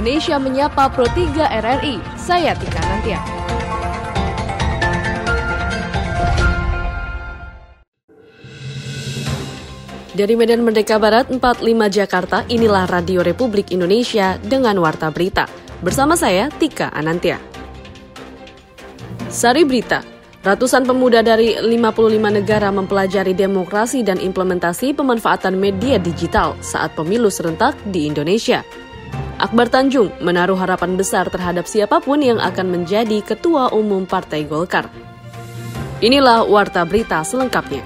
Indonesia Menyapa Pro 3 RRI. Saya Tika Nantia. Dari Medan Merdeka Barat 45 Jakarta, inilah Radio Republik Indonesia dengan Warta Berita. Bersama saya, Tika Anantia. Sari Berita, Ratusan pemuda dari 55 negara mempelajari demokrasi dan implementasi pemanfaatan media digital saat pemilu serentak di Indonesia. Akbar Tanjung menaruh harapan besar terhadap siapa pun yang akan menjadi ketua umum Partai Golkar. Inilah warta berita selengkapnya.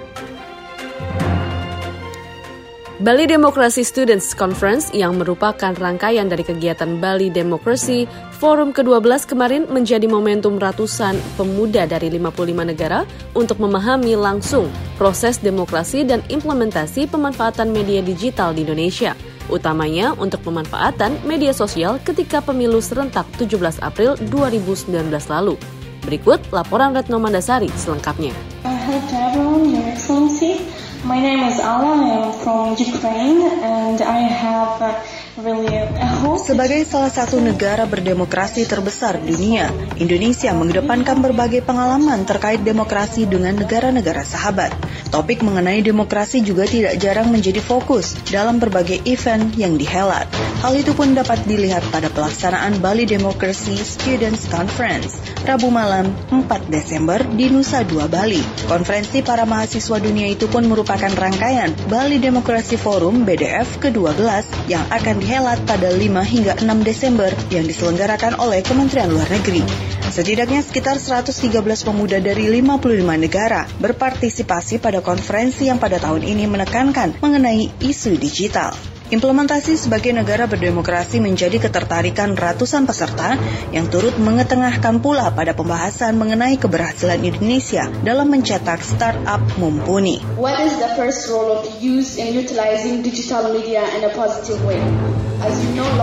Bali Democracy Students Conference yang merupakan rangkaian dari kegiatan Bali Democracy Forum ke-12 kemarin menjadi momentum ratusan pemuda dari 55 negara untuk memahami langsung proses demokrasi dan implementasi pemanfaatan media digital di Indonesia, utamanya untuk pemanfaatan media sosial ketika pemilu serentak 17 April 2019 lalu. Berikut laporan Retno Mandasari selengkapnya. My name is Ala, I am from Ukraine and I have sebagai salah satu negara berdemokrasi terbesar dunia, Indonesia mengedepankan berbagai pengalaman terkait demokrasi dengan negara-negara sahabat. Topik mengenai demokrasi juga tidak jarang menjadi fokus dalam berbagai event yang dihelat. Hal itu pun dapat dilihat pada pelaksanaan Bali Democracy Students Conference, Rabu malam 4 Desember di Nusa Dua Bali. Konferensi para mahasiswa dunia itu pun merupakan rangkaian Bali Democracy Forum BDF ke-12 yang akan dihelat pada 5 hingga 6 Desember yang diselenggarakan oleh Kementerian Luar Negeri. Setidaknya sekitar 113 pemuda dari 55 negara berpartisipasi pada konferensi yang pada tahun ini menekankan mengenai isu digital. Implementasi sebagai negara berdemokrasi menjadi ketertarikan ratusan peserta yang turut mengetengahkan pula pada pembahasan mengenai keberhasilan Indonesia dalam mencetak startup mumpuni. What is the first role of use in utilizing digital media in a positive way?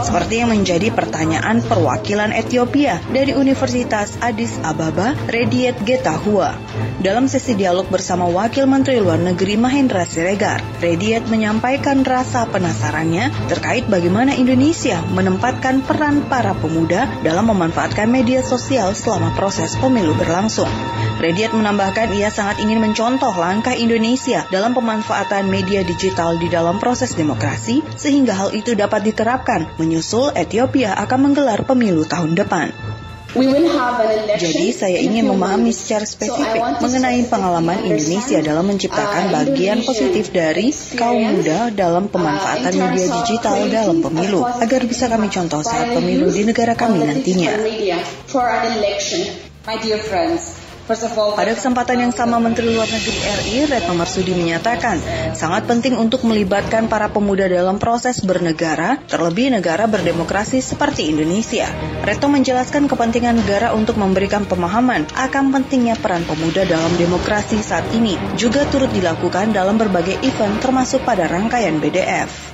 Seperti yang menjadi pertanyaan perwakilan Ethiopia dari Universitas Addis Ababa, Rediet Getahua. Dalam sesi dialog bersama Wakil Menteri Luar Negeri Mahendra Siregar, Rediet menyampaikan rasa penasarannya terkait bagaimana Indonesia menempatkan peran para pemuda dalam memanfaatkan media sosial selama proses pemilu berlangsung. Rediet menambahkan ia sangat ingin mencontoh langkah Indonesia dalam pemanfaatan media digital di dalam proses demokrasi sehingga hal itu dapat diterapkan menyusul Ethiopia akan menggelar pemilu tahun depan. Jadi saya ingin memahami secara spesifik mengenai pengalaman Indonesia dalam menciptakan bagian positif dari kaum muda dalam pemanfaatan media digital dalam pemilu agar bisa kami contoh saat pemilu di negara kami nantinya. My dear friends, pada kesempatan yang sama Menteri Luar Negeri RI Retno Marsudi menyatakan sangat penting untuk melibatkan para pemuda dalam proses bernegara, terlebih negara berdemokrasi seperti Indonesia. Retno menjelaskan kepentingan negara untuk memberikan pemahaman akan pentingnya peran pemuda dalam demokrasi saat ini juga turut dilakukan dalam berbagai event termasuk pada rangkaian BDF.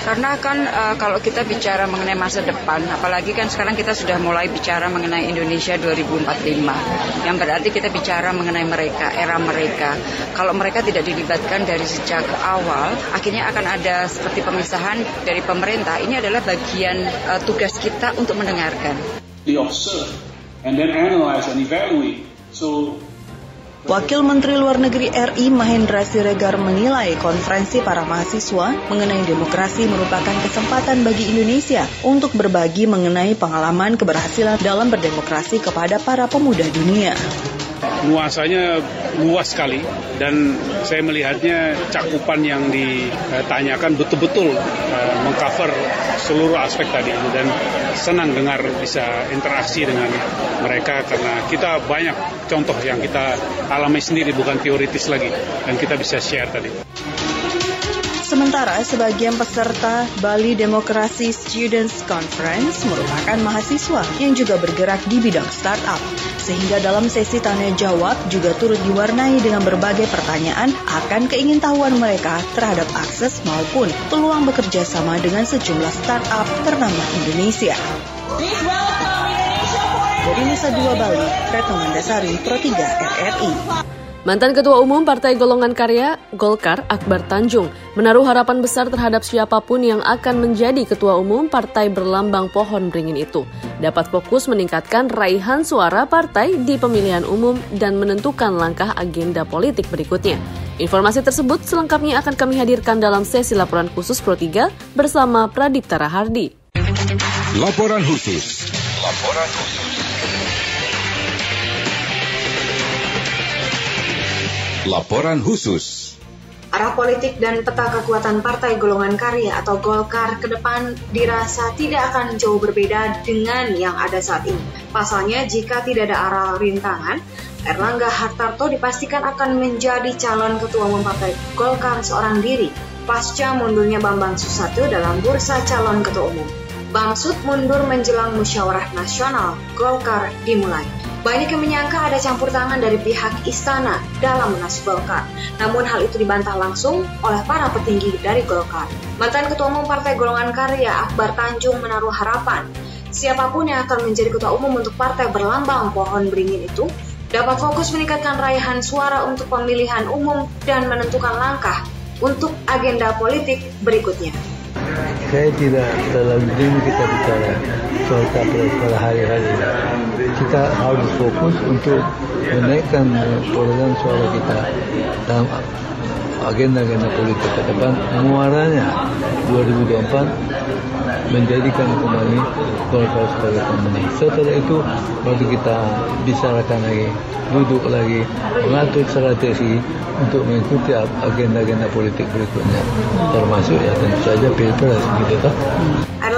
Karena kan uh, kalau kita bicara mengenai masa depan, apalagi kan sekarang kita sudah mulai bicara mengenai Indonesia 2045, yang berarti kita bicara mengenai mereka, era mereka. Kalau mereka tidak dilibatkan dari sejak awal, akhirnya akan ada seperti pemisahan dari pemerintah. Ini adalah bagian uh, tugas kita untuk mendengarkan. observe and then analyze and evaluate. So Wakil Menteri Luar Negeri RI Mahendra Siregar menilai konferensi para mahasiswa mengenai demokrasi merupakan kesempatan bagi Indonesia untuk berbagi mengenai pengalaman keberhasilan dalam berdemokrasi kepada para pemuda dunia nuansanya luas sekali dan saya melihatnya cakupan yang ditanyakan betul-betul uh, mengcover seluruh aspek tadi dan senang dengar bisa interaksi dengan mereka karena kita banyak contoh yang kita alami sendiri bukan teoritis lagi dan kita bisa share tadi. Sementara sebagian peserta Bali Demokrasi Students Conference merupakan mahasiswa yang juga bergerak di bidang startup. Sehingga dalam sesi tanya jawab juga turut diwarnai dengan berbagai pertanyaan akan keingintahuan mereka terhadap akses maupun peluang bekerja sama dengan sejumlah startup ternama Indonesia. Dari Nusa Dua Bali, Retno Mandasari, Pro 3 RRI. Mantan Ketua Umum Partai Golongan Karya Golkar Akbar Tanjung menaruh harapan besar terhadap siapa pun yang akan menjadi Ketua Umum Partai berlambang pohon beringin itu. Dapat fokus meningkatkan raihan suara partai di pemilihan umum dan menentukan langkah agenda politik berikutnya. Informasi tersebut selengkapnya akan kami hadirkan dalam sesi laporan khusus Pro 3 bersama Pradipta Rahardi. Laporan khusus. Laporan khusus. Laporan khusus. Arah politik dan peta kekuatan Partai Golongan Karya atau Golkar ke depan dirasa tidak akan jauh berbeda dengan yang ada saat ini. Pasalnya, jika tidak ada arah rintangan, Erlangga Hartarto dipastikan akan menjadi calon ketua umum Partai Golkar seorang diri pasca mundurnya Bambang Susatyo dalam bursa calon ketua umum. Bamsud mundur menjelang musyawarah nasional Golkar dimulai. Banyak yang menyangka ada campur tangan dari pihak istana dalam munaslup Golkar. Namun hal itu dibantah langsung oleh para petinggi dari Golkar. Mantan Ketua Umum Partai Golongan Karya Akbar Tanjung menaruh harapan siapa pun yang akan menjadi ketua umum untuk partai berlambang pohon beringin itu dapat fokus meningkatkan raihan suara untuk pemilihan umum dan menentukan langkah untuk agenda politik berikutnya. Saya tidak terlalu dini kita bicara soal capres pada hari-hari kita harus fokus untuk menaikkan perolehan suara kita dalam agenda-agenda politik ke depan muaranya 2024 menjadikan kembali Golkar sebagai pemenang. Setelah itu baru kita bicarakan lagi, duduk lagi, mengatur strategi untuk mengikuti agenda-agenda politik berikutnya, termasuk ya tentu saja pilpres gitu toh.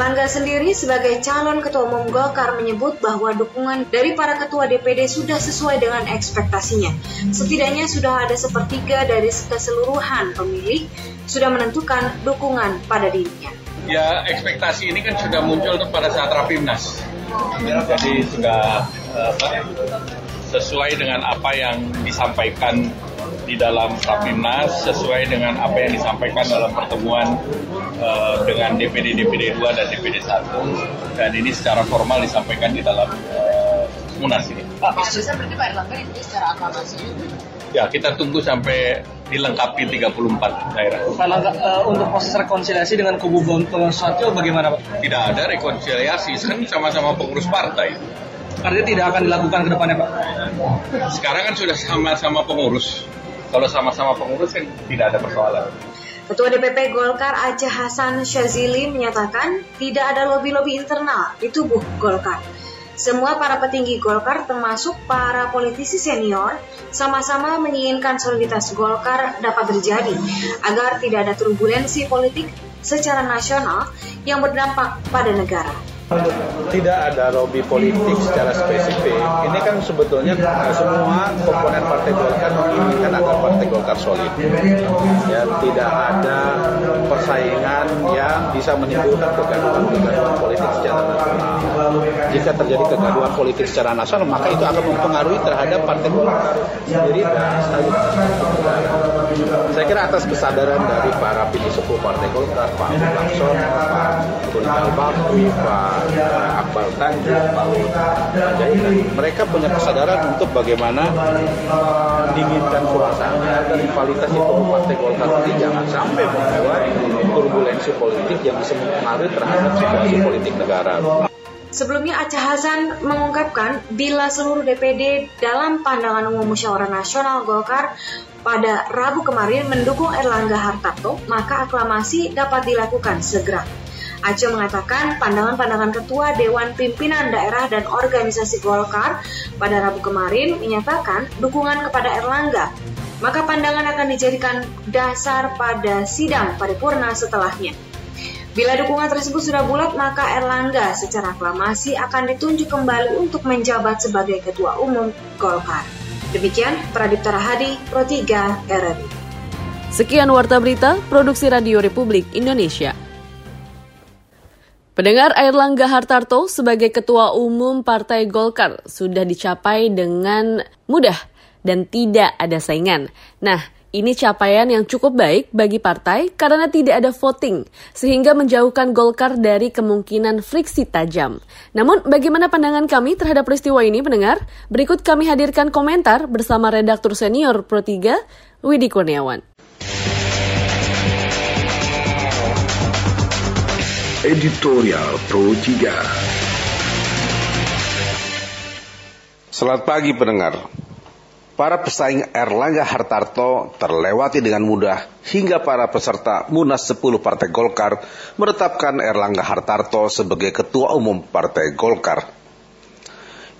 Erlangga sendiri sebagai calon ketua umum Golkar menyebut bahwa dukungan dari para ketua DPD sudah sesuai dengan ekspektasinya. Setidaknya sudah ada sepertiga dari keseluruhan pemilih sudah menentukan dukungan pada dirinya. Ya ekspektasi ini kan sudah muncul pada saat Rapimnas. Jadi sudah apa, sesuai dengan apa yang disampaikan di dalam Rapimnas sesuai dengan apa yang disampaikan dalam pertemuan uh, dengan DPD DPD 2 dan DPD 1 dan ini secara formal disampaikan di dalam uh, Munas ini. Pak, bisa berarti Pak Erlangga itu secara aklamasi? Ya, kita tunggu sampai dilengkapi 34 daerah. Kalau uh, untuk proses rekonsiliasi dengan kubu Bambang Susatyo bagaimana Pak? Tidak ada rekonsiliasi, kan sama-sama pengurus partai. Artinya tidak akan dilakukan ke depannya Pak? Sekarang kan sudah sama-sama pengurus. Kalau sama-sama pengurus kan tidak ada persoalan. Ketua DPP Golkar Aceh Hasan Syazili menyatakan tidak ada lobi-lobi internal di tubuh Golkar. Semua para petinggi Golkar termasuk para politisi senior sama-sama menginginkan soliditas Golkar dapat terjadi agar tidak ada turbulensi politik secara nasional yang berdampak pada negara tidak ada lobby politik secara spesifik. Ini kan sebetulnya semua komponen Partai Golkar menginginkan agar Partai Golkar solid. Ya, tidak ada persaingan yang bisa menimbulkan kegaduhan-kegaduhan politik secara nasional. Jika terjadi kegaduhan politik secara nasional, maka itu akan mempengaruhi terhadap Partai Golkar sendiri dan saya kira atas kesadaran dari para sepuh Partai Golkar, Pak Laksono, Pak Tunggal Pak Akbar Tanjung, Pak Jaitan, mereka punya kesadaran untuk bagaimana dinginkan suasana agar rivalitas itu Partai Golkar ini jangan sampai membuat turbulensi politik yang bisa mempengaruhi terhadap situasi politik negara. Sebelumnya Aceh Hasan mengungkapkan bila seluruh DPD dalam pandangan umum musyawarah nasional Golkar pada Rabu kemarin mendukung Erlangga Hartarto, maka aklamasi dapat dilakukan segera. Aceh mengatakan pandangan-pandangan ketua Dewan Pimpinan Daerah dan Organisasi Golkar pada Rabu kemarin menyatakan dukungan kepada Erlangga. Maka pandangan akan dijadikan dasar pada sidang paripurna setelahnya. Bila dukungan tersebut sudah bulat, maka Erlangga secara aklamasi akan ditunjuk kembali untuk menjabat sebagai Ketua Umum Golkar. Demikian Pradipta Rahadi, Pro 3 RRI. Sekian Warta Berita, Produksi Radio Republik Indonesia. Pendengar Airlangga Hartarto sebagai Ketua Umum Partai Golkar sudah dicapai dengan mudah dan tidak ada saingan. Nah, Ini capaian yang cukup baik bagi partai karena tidak ada voting, sehingga menjauhkan Golkar dari kemungkinan friksi tajam. Namun, bagaimana pandangan kami terhadap peristiwa ini, pendengar? Berikut kami hadirkan komentar bersama redaktur senior Pro 3, Widi Kurniawan. Editorial Pro 3 Selamat pagi pendengar. Para pesaing Erlangga Hartarto terlewati dengan mudah hingga para peserta Munas 10 Partai Golkar menetapkan Erlangga Hartarto sebagai Ketua Umum Partai Golkar.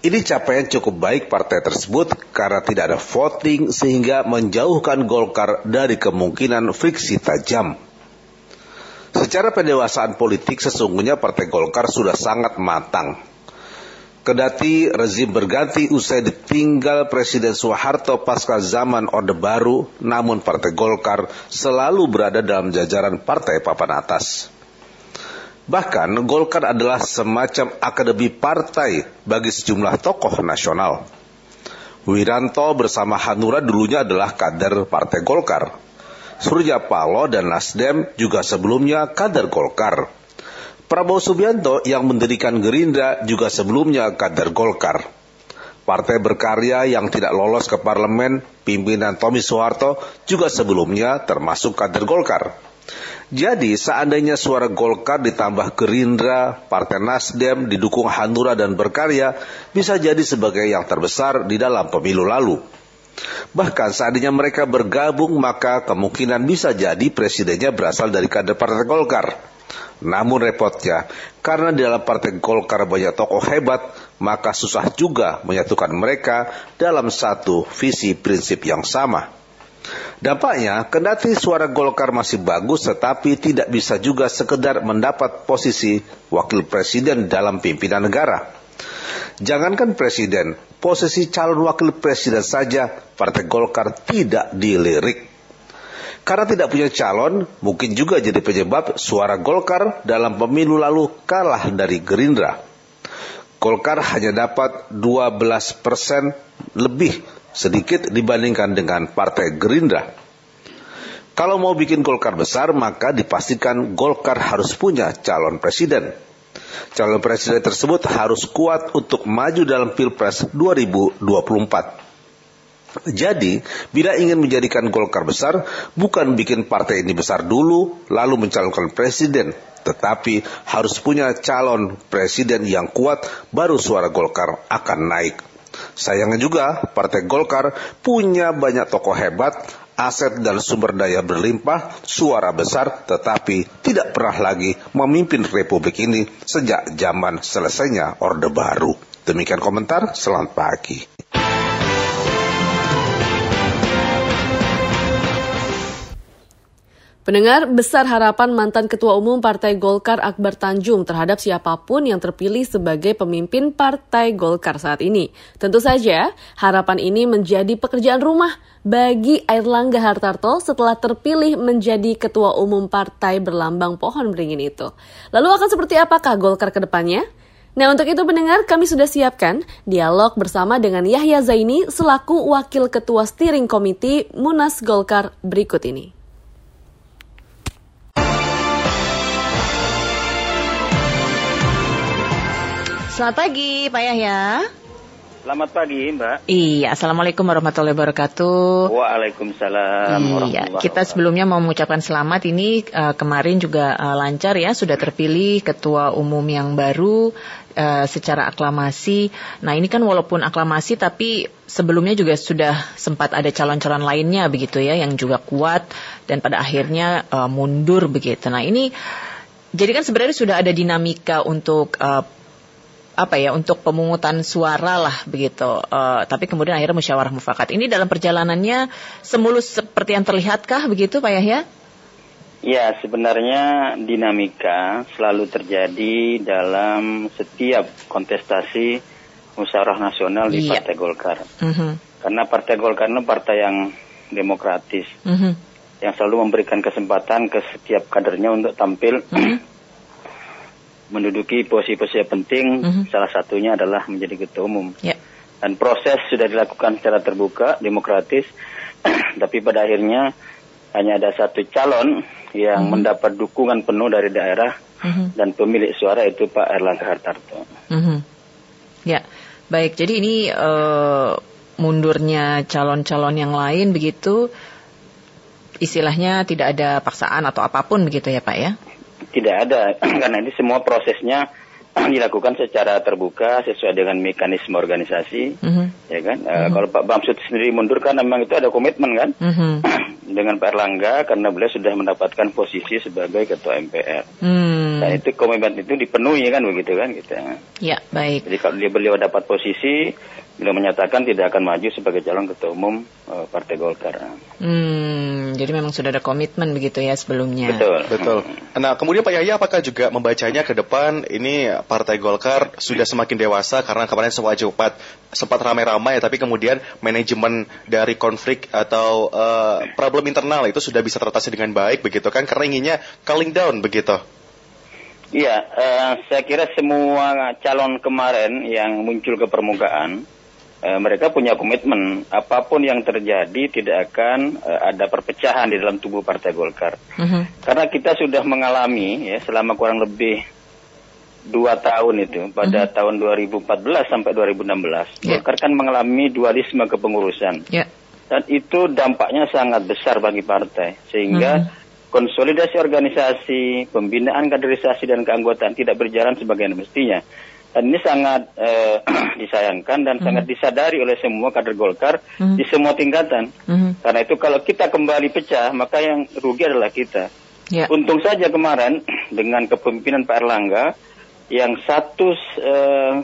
Ini capaian cukup baik partai tersebut karena tidak ada voting sehingga menjauhkan Golkar dari kemungkinan friksi tajam. Secara pendewasaan politik sesungguhnya Partai Golkar sudah sangat matang Kedati rezim berganti usai ditinggal Presiden Soeharto pasca zaman Orde Baru, namun Partai Golkar selalu berada dalam jajaran partai papan atas. Bahkan Golkar adalah semacam akademi partai bagi sejumlah tokoh nasional. Wiranto bersama Hanura dulunya adalah kader Partai Golkar. Surya Paloh dan Nasdem juga sebelumnya kader Golkar. Prabowo Subianto yang mendirikan Gerindra juga sebelumnya kader Golkar. Partai berkarya yang tidak lolos ke parlemen, pimpinan Tommy Soeharto juga sebelumnya termasuk kader Golkar. Jadi seandainya suara Golkar ditambah Gerindra, Partai Nasdem didukung Hanura dan Berkarya bisa jadi sebagai yang terbesar di dalam pemilu lalu. Bahkan seandainya mereka bergabung maka kemungkinan bisa jadi presidennya berasal dari kader Partai Golkar. Namun repotnya, karena di dalam partai Golkar banyak tokoh hebat, maka susah juga menyatukan mereka dalam satu visi prinsip yang sama. Dampaknya, kendati suara Golkar masih bagus tetapi tidak bisa juga sekedar mendapat posisi wakil presiden dalam pimpinan negara. Jangankan presiden, posisi calon wakil presiden saja Partai Golkar tidak dilirik. Karena tidak punya calon, mungkin juga jadi penyebab suara Golkar dalam pemilu lalu kalah dari Gerindra. Golkar hanya dapat 12 persen lebih sedikit dibandingkan dengan Partai Gerindra. Kalau mau bikin Golkar besar, maka dipastikan Golkar harus punya calon presiden. Calon presiden tersebut harus kuat untuk maju dalam Pilpres 2024. Jadi, bila ingin menjadikan Golkar besar, bukan bikin partai ini besar dulu, lalu mencalonkan presiden, tetapi harus punya calon presiden yang kuat, baru suara Golkar akan naik. Sayangnya juga, Partai Golkar punya banyak tokoh hebat, aset dan sumber daya berlimpah, suara besar, tetapi tidak pernah lagi memimpin republik ini sejak zaman selesainya Orde Baru. Demikian komentar, selamat pagi. Pendengar besar harapan mantan Ketua Umum Partai Golkar Akbar Tanjung terhadap siapa pun yang terpilih sebagai pemimpin Partai Golkar saat ini. Tentu saja harapan ini menjadi pekerjaan rumah bagi Airlangga Hartarto setelah terpilih menjadi Ketua Umum Partai berlambang pohon beringin itu. Lalu akan seperti apakah Golkar ke depannya? Nah untuk itu pendengar kami sudah siapkan dialog bersama dengan Yahya Zaini selaku Wakil Ketua Steering Committee Munas Golkar berikut ini. Selamat pagi Pak Yahya. Selamat pagi Mbak. Iya, Assalamualaikum warahmatullahi wabarakatuh. Waalaikumsalam Iya, kita sebelumnya mau mengucapkan selamat ini uh, kemarin juga uh, lancar ya, sudah terpilih ketua umum yang baru uh, secara aklamasi. Nah ini kan walaupun aklamasi tapi sebelumnya juga sudah sempat ada calon-calon lainnya begitu ya, yang juga kuat dan pada akhirnya uh, mundur begitu. Nah ini jadi kan sebenarnya sudah ada dinamika untuk uh, apa ya untuk pemungutan suara lah begitu. Uh, tapi kemudian akhirnya musyawarah mufakat. Ini dalam perjalanannya semulus seperti yang terlihatkah begitu Pak Yahya? Ya, sebenarnya dinamika selalu terjadi dalam setiap kontestasi musyawarah nasional di iya. Partai Golkar. Mm -hmm. Karena Partai Golkar itu partai yang demokratis. Mm -hmm. Yang selalu memberikan kesempatan ke setiap kadernya untuk tampil mm -hmm menduduki posisi-posisi penting, mm -hmm. salah satunya adalah menjadi ketua umum. Yeah. Dan proses sudah dilakukan secara terbuka, demokratis, tapi pada akhirnya hanya ada satu calon yang hmm. mendapat dukungan penuh dari daerah hmm. dan pemilik suara itu Pak Erlangga Hartarto. Hmm. Ya, baik. Jadi ini uh, mundurnya calon-calon yang lain begitu, istilahnya tidak ada paksaan atau apa pun begitu ya Pak ya? Tidak ada, karena ini semua prosesnya dilakukan secara terbuka sesuai dengan mekanisme organisasi, mm-hmm. ya kan? Mm-hmm. Uh, kalau Pak Bamsud sendiri mundur kan memang itu ada komitmen kan mm-hmm. dengan Pak Erlangga karena beliau sudah mendapatkan posisi sebagai ketua MPR. Mm. Dan itu komitmen itu dipenuhi kan begitu kan kita. Ya baik. Jadi kalau beliau dapat posisi beliau menyatakan tidak akan maju sebagai calon ketua umum uh, Partai Golkar. Hmm, jadi memang sudah ada komitmen begitu ya sebelumnya. Betul, betul. Nah, kemudian Pak Yahya apakah juga membacanya ke depan ini Partai Golkar sudah semakin dewasa karena kemarin semua cepat sempat ramai-ramai tapi kemudian manajemen dari konflik atau uh, problem internal itu sudah bisa teratasi dengan baik begitu kan karena inginnya calling down begitu. Iya, uh, saya kira semua calon kemarin yang muncul ke permukaan Eh, mereka punya komitmen apa pun yang terjadi tidak akan uh, ada perpecahan di dalam tubuh Partai Golkar. Uh-huh. Karena kita sudah mengalami ya selama kurang lebih dua tahun itu pada uh-huh. tahun 2014 sampai 2016 yeah. Golkar kan mengalami dualisme kepengurusan. Yeah. Dan itu dampaknya sangat besar bagi partai sehingga uh-huh. konsolidasi organisasi, pembinaan kaderisasi dan keanggotaan tidak berjalan sebagaimana mestinya. Dan ini sangat eh, disayangkan dan hmm. sangat disadari oleh semua kader Golkar hmm. di semua tingkatan. Hmm. Karena itu kalau kita kembali pecah, maka yang rugi adalah kita. Yeah. Untung saja kemarin dengan kepemimpinan Pak Erlangga yang satu eh,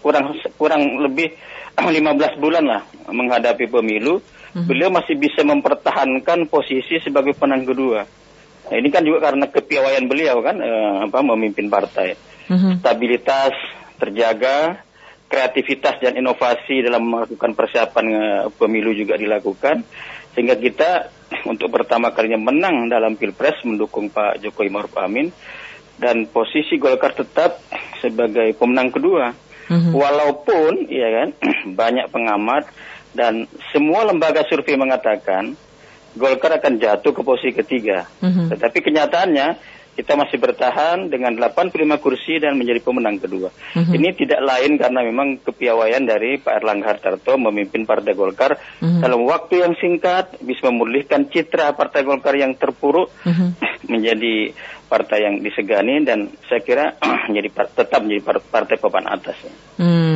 kurang kurang lebih 15 bulan lah menghadapi pemilu, hmm. beliau masih bisa mempertahankan posisi sebagai penang kedua. Nah, ini kan juga karena kepiawaian beliau kan eh, apa memimpin partai hmm stabilitas terjaga, kreativitas dan inovasi dalam melakukan persiapan uh, pemilu juga dilakukan, sehingga kita untuk pertama kalinya menang dalam pilpres mendukung Pak Jokowi Maruf Amin dan posisi Golkar tetap sebagai pemenang kedua. Mm-hmm. Walaupun ya kan banyak pengamat dan semua lembaga survei mengatakan Golkar akan jatuh ke posisi ketiga. Mm-hmm. Tetapi kenyataannya kita masih bertahan dengan 85 kursi dan menjadi pemenang kedua. Mm-hmm. Ini tidak lain karena memang kepiawaian dari Pak Erlangga Hartarto memimpin Partai Golkar mm-hmm. dalam waktu yang singkat bisa memulihkan citra Partai Golkar yang terpuruk mm-hmm. menjadi partai yang disegani dan saya kira menjadi tetap menjadi partai papan atas. Hmm.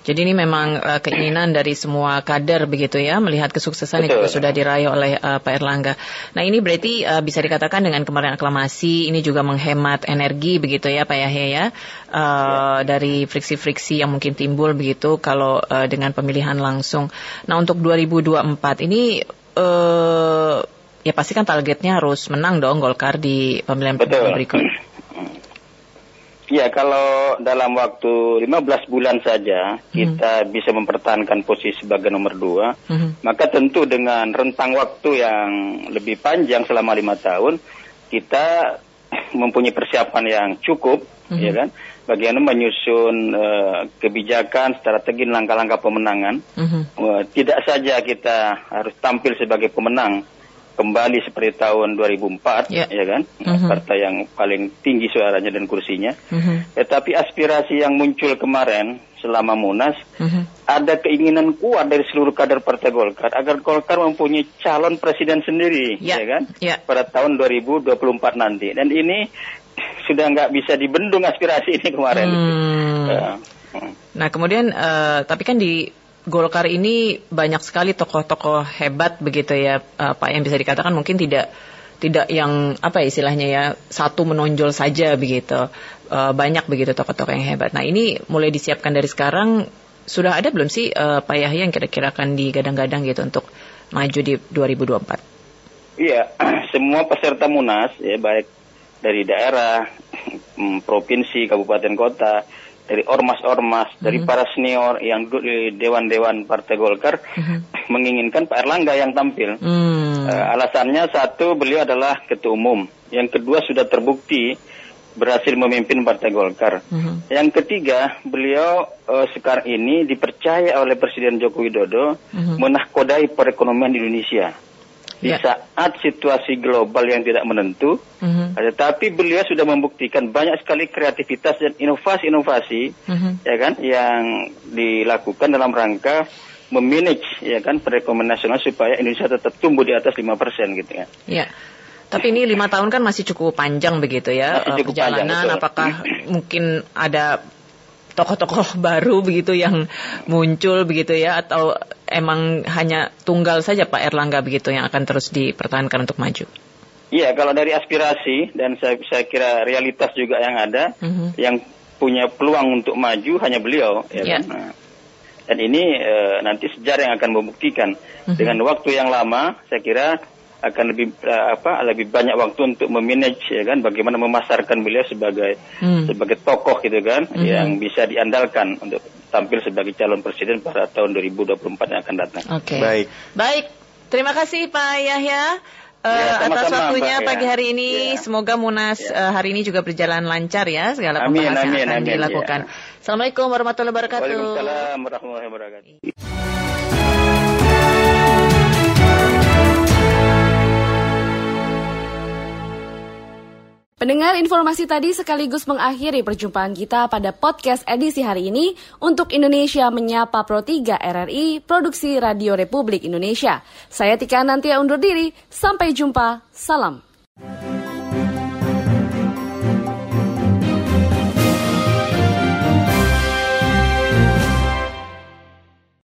Jadi ini memang uh, keinginan dari semua kader begitu ya melihat kesuksesan Betul. yang sudah diraih oleh uh, Pak Erlangga. Nah ini berarti uh, bisa dikatakan dengan kemarin aklamasi ini juga menghemat energi begitu ya Pak Yahya ya uh, ya. dari friksi-friksi yang mungkin timbul begitu kalau uh, dengan pemilihan langsung. Nah untuk 2024 ini uh, ya pasti kan targetnya harus menang dong Golkar di pemilihan berikut. Ya, kalau dalam waktu 15 bulan saja hmm. kita bisa mempertahankan posisi sebagai nomor dua, hmm. maka tentu dengan rentang waktu yang lebih panjang selama lima tahun, kita mempunyai persiapan yang cukup, hmm. ya kan? Bagaimana menyusun uh, kebijakan, strategi, langkah-langkah pemenangan. Hmm. Uh, tidak saja kita harus tampil sebagai pemenang, kembali seperti tahun 2004 yeah. ya kan uh-huh. partai yang paling tinggi suaranya dan kursinya uh-huh. tetapi aspirasi yang muncul kemarin selama Munas uh-huh. ada keinginan kuat dari seluruh kader Partai Golkar agar Golkar mempunyai calon presiden sendiri yeah. ya kan yeah. pada tahun 2024 nanti dan ini sudah nggak bisa dibendung aspirasi ini kemarin hmm. uh, Nah kemudian uh, tapi kan di Golkar ini banyak sekali tokoh-tokoh hebat begitu ya uh, Pak yang bisa dikatakan mungkin tidak tidak yang apa ya istilahnya ya satu menonjol saja begitu uh, banyak begitu tokoh-tokoh yang hebat. Nah ini mulai disiapkan dari sekarang sudah ada belum sih uh, Pak Yahya yang kira-kira akan digadang-gadang gitu untuk maju di 2024? Iya, semua peserta Munas ya baik dari daerah, provinsi, kabupaten kota dari ormas-ormas, mm-hmm. dari para senior yang duduk di dewan-dewan Partai Golkar mm-hmm. menginginkan Pak Erlangga yang tampil. Mm. Uh, alasannya satu beliau adalah ketua umum, yang kedua sudah terbukti berhasil memimpin Partai Golkar. Uh-huh. Yang ketiga, beliau uh, sekarang ini dipercaya oleh Presiden Joko Widodo uh-huh. menahkodai perekonomian Indonesia di yeah. saat situasi global yang tidak menentu. Uh-huh. Tetapi beliau sudah membuktikan banyak sekali kreativitas dan inovasi-inovasi, uh-huh. ya kan, yang dilakukan dalam rangka memanage ya kan perekonomian nasional supaya Indonesia tetap tumbuh di atas lima persen gitu ya. Ya. Tapi ini lima tahun kan masih cukup panjang begitu ya masih cukup perjalanan. Panjang, apakah mungkin ada tokoh-tokoh baru begitu yang muncul begitu ya atau emang hanya tunggal saja Pak Erlangga begitu yang akan terus dipertahankan untuk maju? Iya, kalau dari aspirasi dan saya, saya kira realitas juga yang ada, mhm. -huh. yang punya peluang untuk maju hanya beliau, ya yeah. kan. Nah, dan ini e, nanti sejarah yang akan membuktikan mhm. -huh. dengan waktu yang lama, saya kira akan lebih uh, apa lebih banyak waktu untuk memanage ya kan bagaimana memasarkan beliau sebagai hmm. sebagai tokoh gitu kan hmm. yang bisa diandalkan untuk tampil sebagai calon presiden pada tahun 2024 yang akan datang. Oke. Okay. Baik. Baik. Terima kasih Pak Yahya. Uh, ya, atas waktunya Mbak, pagi hari ini. Ya. Semoga Munas ya. uh, hari ini juga berjalan lancar ya segala pembahasan amin, amin, yang akan amin, dilakukan. Ya. Assalamualaikum warahmatullahi wabarakatuh. Waalaikumsalam warahmatullahi wabarakatuh. Pendengar informasi tadi sekaligus mengakhiri perjumpaan kita pada podcast edisi hari ini untuk Indonesia Menyapa Pro 3 RRI Produksi Radio Republik Indonesia. Saya Tika Nantia undur diri, sampai jumpa, salam.